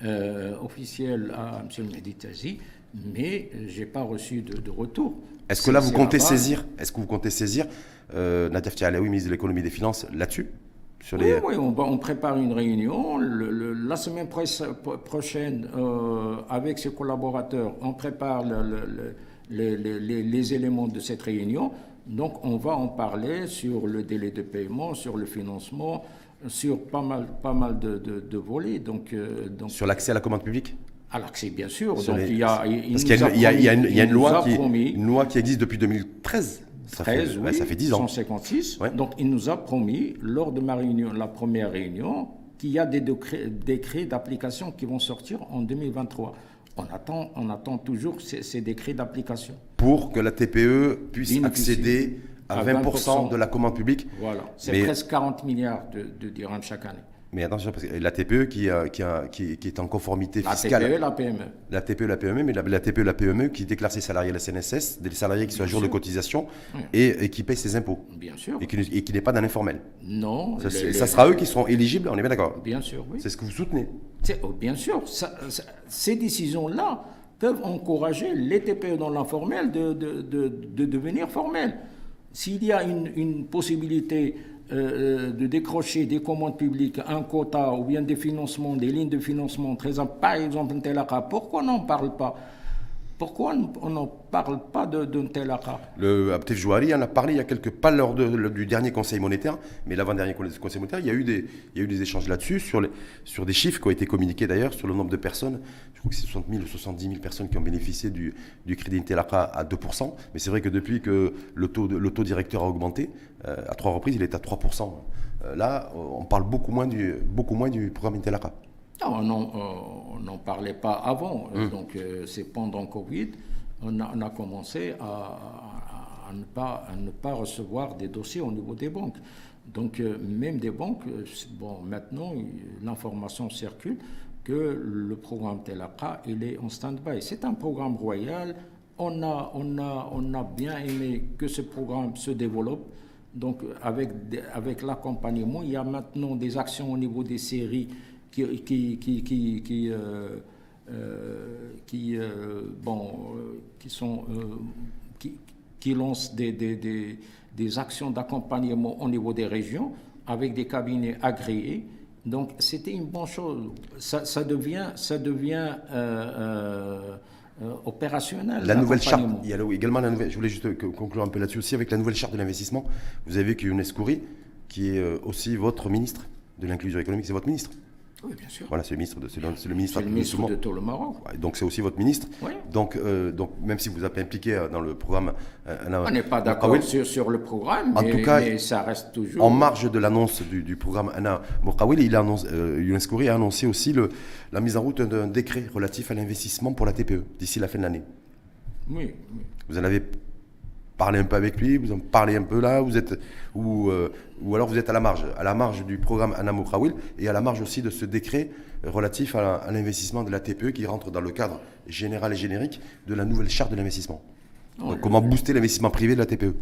euh, officiels à M. Meditazi, mais je n'ai pas reçu de, retour. Est-ce que là, vous comptez saisir, est-ce que vous comptez saisir euh, Nadia Alaoui, ministre de l'économie et des finances, là-dessus? Oui, on, prépare une réunion. la semaine prochaine, euh, avec ses collaborateurs, on prépare les, éléments de cette réunion. Donc, on va en parler sur le délai de paiement, sur le financement, sur pas mal, pas mal de, volets. Donc, euh, donc, sur l'accès à la commande publique? À l'accès, bien sûr. Donc, il y a, Parce qu'il y, a une loi qui, une loi qui existe depuis 2013 ça, fait, ça fait 10 ans. 156. Donc il nous a promis, lors de ma réunion, la première réunion, qu'il y a des décrets, d'application qui vont sortir en 2023. On attend, on attend toujours ces, décrets d'application. Pour que la TPE puisse accéder à, 20%, de la commande publique. Voilà, c'est presque 40 milliards de, de dirhams chaque année. Mais attention, parce que la TPE qui, qui, qui, est en conformité fiscale. La TPE, la PME. La TPE, la PME, mais la, TPE, la PME qui déclare ses salariés à la CNSS, des salariés qui sont à jour de cotisation et, qui payent ses impôts. Bien sûr. Et qui, n'est pas dans l'informel. Non. Ça, ça sera eux qui seront éligibles, on est bien d'accord Bien sûr, oui. C'est ce que vous soutenez. Oh, bien sûr. ces décisions-là peuvent encourager les TPE dans l'informel de, de, de, devenir formels. S'il y a une, une possibilité euh, euh, de décrocher des commandes publiques, un quota ou bien des financements, des lignes de financement, très, par exemple un tel pourquoi on n'en parle pas? Pourquoi on n'en parle pas d'un tel accord Le Abtef Jouari en a parlé il y a quelques pas lors du dernier Conseil monétaire, mais l'avant-dernier Conseil monétaire, il y a eu des, échanges là-dessus, sur, des chiffres qui ont été communiqués d'ailleurs, sur le nombre de personnes. Je crois que c'est 60 000 ou 70 000 personnes qui ont bénéficié du, du crédit Intelaka à 2%. Mais c'est vrai que depuis que le taux, directeur a augmenté, à trois reprises, il est à 3%. Euh, là, on parle beaucoup moins du, beaucoup moins du programme Intelaka. Non, on n'en parlait pas avant. Hum. Donc, euh, c'est pendant Covid, on a, commencé à, ne pas, ne pas recevoir des dossiers au niveau des banques. Donc, euh, même des banques, euh, bon, maintenant, l'information circule que le programme Telaka, il est en stand-by. C'est un programme royal. On a, on, a, on a bien aimé que ce programme se développe. Donc, avec, avec l'accompagnement, il y a maintenant des actions au niveau des séries qui, qui, qui, qui, qui, euh, euh, euh, bon, qui sont qui, lancent des, des, des, des actions d'accompagnement au niveau des régions avec des cabinets agréés. Donc c'était une bonne chose. Ça devient, ça devient opérationnel. La nouvelle charte, il y a également la nouvelle, je voulais juste conclure un peu là-dessus aussi, avec la nouvelle charte de l'investissement, vous avez vu que Younes Kouri, qui est aussi votre ministre de l'inclusion économique, c'est votre ministre. Oui, bien sûr. Voilà, c'est le ministre de, c'est le, ministre, le ministre de tout le Maroc. Donc c'est aussi votre ministre. Donc, euh, donc même si vous êtes impliqué euh, dans le programme, euh, on n'est pas d'accord sur, sur, le programme, en mais, tout cas, ça reste toujours. En marge de l'annonce du, du, programme Anna Moukawil, il a annoncé, a annoncé aussi le, la mise en route d'un décret relatif à l'investissement pour la TPE d'ici la fin de l'année. Oui, oui. Vous en avez parlez un peu avec lui, vous en parlez un peu là, vous êtes, ou, euh, ou alors vous êtes à la marge, à la marge du programme Anamo Krawil et à la marge aussi de ce décret relatif à, l'investissement de la TPE qui rentre dans le cadre général et générique de la nouvelle charte de l'investissement. comment booster l'investissement privé de la TPE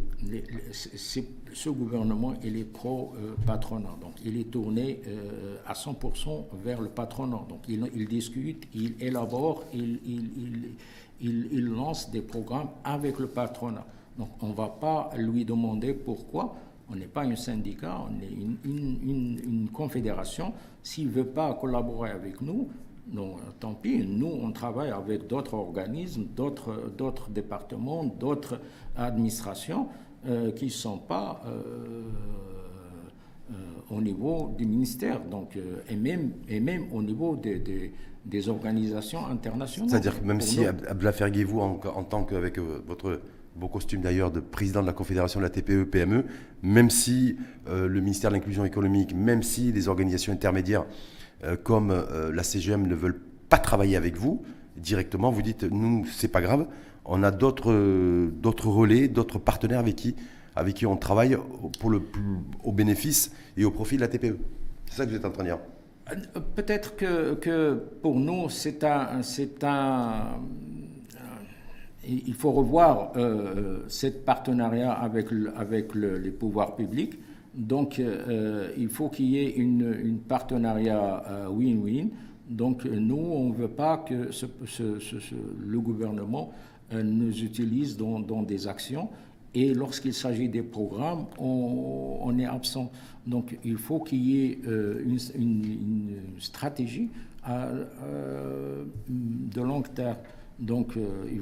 Ce gouvernement, il est pro-patronat. donc, il est tourné euh, à 100% vers le patronat. Donc, il, il discute, il élabore, il, il, il, lance des programmes avec le patronat. Donc on ne va pas lui demander pourquoi. On n'est pas un syndicat, on est une, confédération. S'il ne veut pas collaborer avec nous, donc, tant pis, nous, on travaille avec d'autres organismes, d'autres départements, d'autres administrations euh, qui ne sont pas euh, euh, au niveau du ministère, donc, et, même, et même au niveau des, des, organisations internationales. C'est-à-dire que même si Abdallah vous, en, en tant qu'avec votre beau costume d'ailleurs de président de la Confédération de la TPE-PME, même si euh, le ministère de l'Inclusion économique, même si les organisations intermédiaires euh, comme euh, la CGM ne veulent pas travailler avec vous, directement, vous dites, nous, c'est pas grave, on a d'autres relais, d'autres partenaires avec qui, avec qui on travaille pour le, au bénéfice et au profit de la TPE. C'est ça que vous êtes en train de dire? Peut-être que, pour nous, c'est un, il faut revoir euh, cette partenariat avec, avec les pouvoirs publics. Donc, euh, il faut qu'il y ait une, partenariat euh, win-win. Donc, nous, on ne veut pas que le gouvernement nous utilise dans, dans, des actions. Et lorsqu'il s'agit des programmes, on, est absent. Donc, il faut qu'il y ait une, stratégie de long terme. Donc, euh, il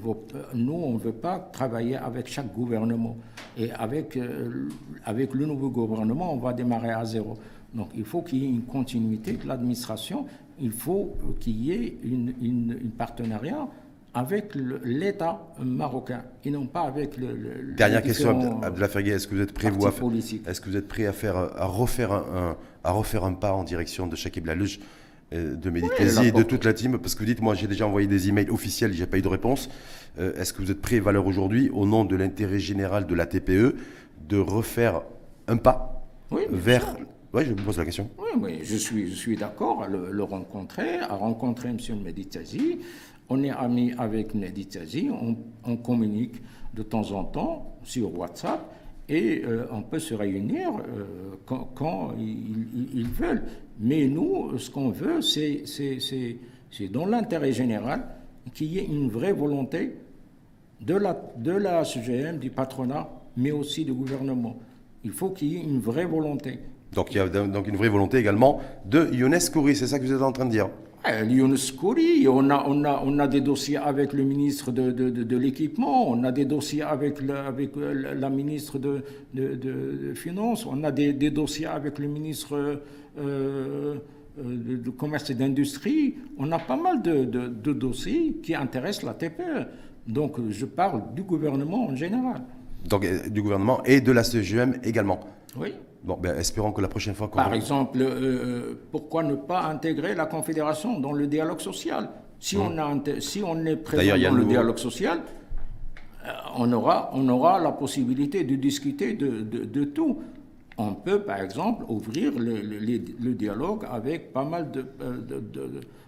nous, on ne veut pas travailler avec chaque gouvernement. Et avec, euh, avec le nouveau gouvernement, on va démarrer à zéro. Donc, il faut qu'il y ait une continuité de l'administration. Il faut qu'il y ait une, une, partenariat avec l'État marocain et non pas avec le. Dernière question, Abdellah est-ce que vous êtes prêt vous, est-ce que vous êtes prêt à faire à refaire un, à refaire un pas en direction de Shakib Lalouche de Méditerranée et de toute la team Parce que vous dites, moi j'ai déjà envoyé des emails officiels, j'ai pas eu de réponse. Euh, est-ce que vous êtes prêt, Valeur, aujourd'hui, au nom de l'intérêt général de la TPE, de refaire un pas vers. Oui, je vous pose la question. Oui, oui je suis, je suis d'accord à le, rencontrer, à rencontrer M. Meditazi. On est amis avec Meditazi, on, on communique de temps en temps sur WhatsApp et euh, on peut se réunir euh, quand, ils, veulent. Mais nous, ce qu'on veut, c'est dans l'intérêt général qu'il y ait une vraie volonté de la, de CGM, du patronat, mais aussi du gouvernement. Il faut qu'il y ait une vraie volonté. Donc il y a donc une vraie volonté également de Younes Kouri, c'est ça que vous êtes en train de dire? Lyon Kouri, on a, on, a, on a des dossiers avec le ministre de, de, de, l'équipement, on a des dossiers avec, la, avec la ministre de, de, Finances, on a des, des, dossiers avec le ministre euh, euh de, Commerce et d'Industrie. On a pas mal de, dossiers qui intéressent la TPE. Donc je parle du gouvernement en général. Donc euh, du gouvernement et de la CGM également Oui. Bon, ben, espérons que la prochaine fois Par exemple, euh, euh, pourquoi ne pas intégrer la Confédération dans le dialogue social? Si, hmm. on a, si on est présent dans le, dialogue social, euh, on, aura, on aura la possibilité de discuter de, de, tout. On peut, par exemple, ouvrir le, le, dialogue avec pas mal de,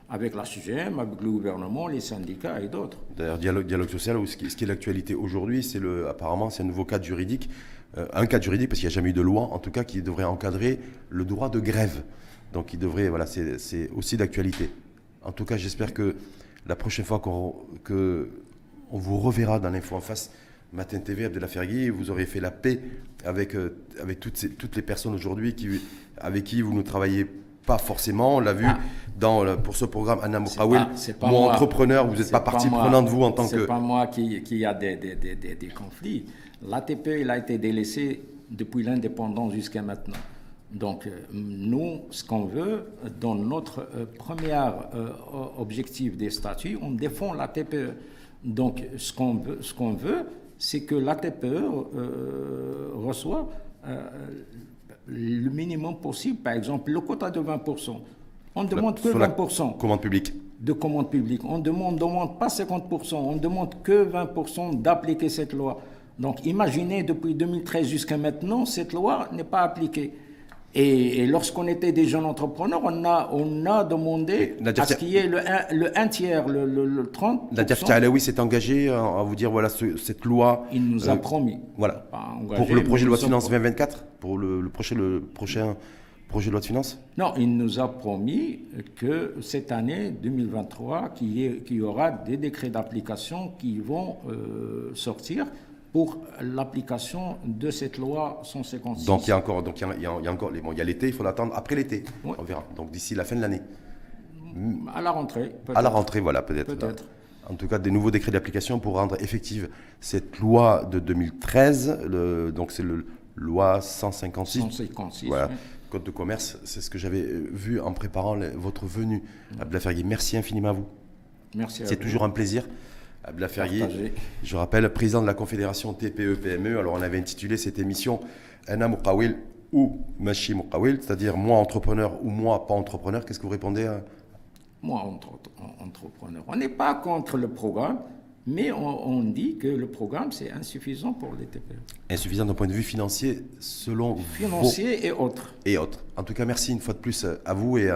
avec la CGM, avec le gouvernement, les syndicats et d'autres. D'ailleurs, dialogue, dialogue social, ce qui, ce qui est l'actualité aujourd'hui, c'est le, apparemment, c'est un nouveau cadre juridique un cadre juridique, parce qu'il n'y a jamais eu de loi, en tout cas, qui devrait encadrer le droit de grève. Donc, il devrait, voilà, c'est aussi d'actualité. En tout cas, j'espère que la prochaine fois qu'on on vous reverra dans l'info en face, Matin TV, Abdelafergui, vous aurez fait la paix avec, euh, avec toutes, ces, toutes les personnes aujourd'hui qui, avec qui vous ne travaillez pas forcément. On l'a vu ah. dans, pour ce programme Anna Moukawil. Moi, entrepreneur, vous n'êtes pas partie prenante, vous, en tant que. C'est pas moi qui, qui a des, des, des, des conflits. L'ATP, il a été délaissé depuis l'indépendance jusqu'à maintenant. Donc, euh, nous, ce qu'on veut, dans notre euh, premier euh, objectif des statuts, on défend l'ATPE. Donc, ce qu'on veut, ce qu'on veut, c'est que l'ATPE reçoit le minimum possible. Par exemple, le quota de 20%. On demande que 20%. commande publique. De commande publique. On ne demande, demande pas 50%. On demande que 20% d'appliquer cette loi. Donc imaginez, depuis 2013 jusqu'à maintenant, cette loi n'est pas appliquée. Et, lorsqu'on était des jeunes entrepreneurs, on a, on a demandé à ce qu'il y ait le, le 1 tiers, le, le, 30%. Nadir Alaoui s'est engagé à vous dire, voilà, cette loi... Il nous a euh, promis. Voilà. pour le projet de loi de finances 2024 Pour le, prochain, le prochain projet de loi de finances? Non, il nous a promis que cette année 2023, qu'il y, y, aura des décrets d'application qui vont euh, sortir pour l'application de cette loi 156. Donc il y a encore, donc il y a, il y a encore, bon, il y a l'été, il faut l'attendre après l'été. On verra. Donc d'ici la fin de l'année. À la rentrée. À la rentrée, voilà, peut-être. Peut-être. En tout cas, des nouveaux décrets d'application pour rendre effective cette loi de 2013. Le, donc c'est le loi 156. 156. Voilà. Code de commerce, c'est ce que j'avais euh, vu en préparant votre venue à Blafergui. Merci infiniment à vous. Merci C'est toujours un plaisir. Je rappelle, président de la Confédération TPE-PME. Alors, on avait intitulé cette émission Anna Moukawil ou Machi Moukawil, c'est-à-dire moi entrepreneur ou moi pas entrepreneur. Qu'est-ce que vous répondez à... Moi entrepreneur. On n'est pas contre le programme, mais on, dit que le programme, c'est insuffisant pour les TPE. Insuffisant d'un point de vue financier, selon Financier et autres. Et autres. En tout cas, merci une fois de plus à vous et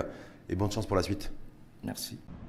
et bonne chance pour la suite. Merci.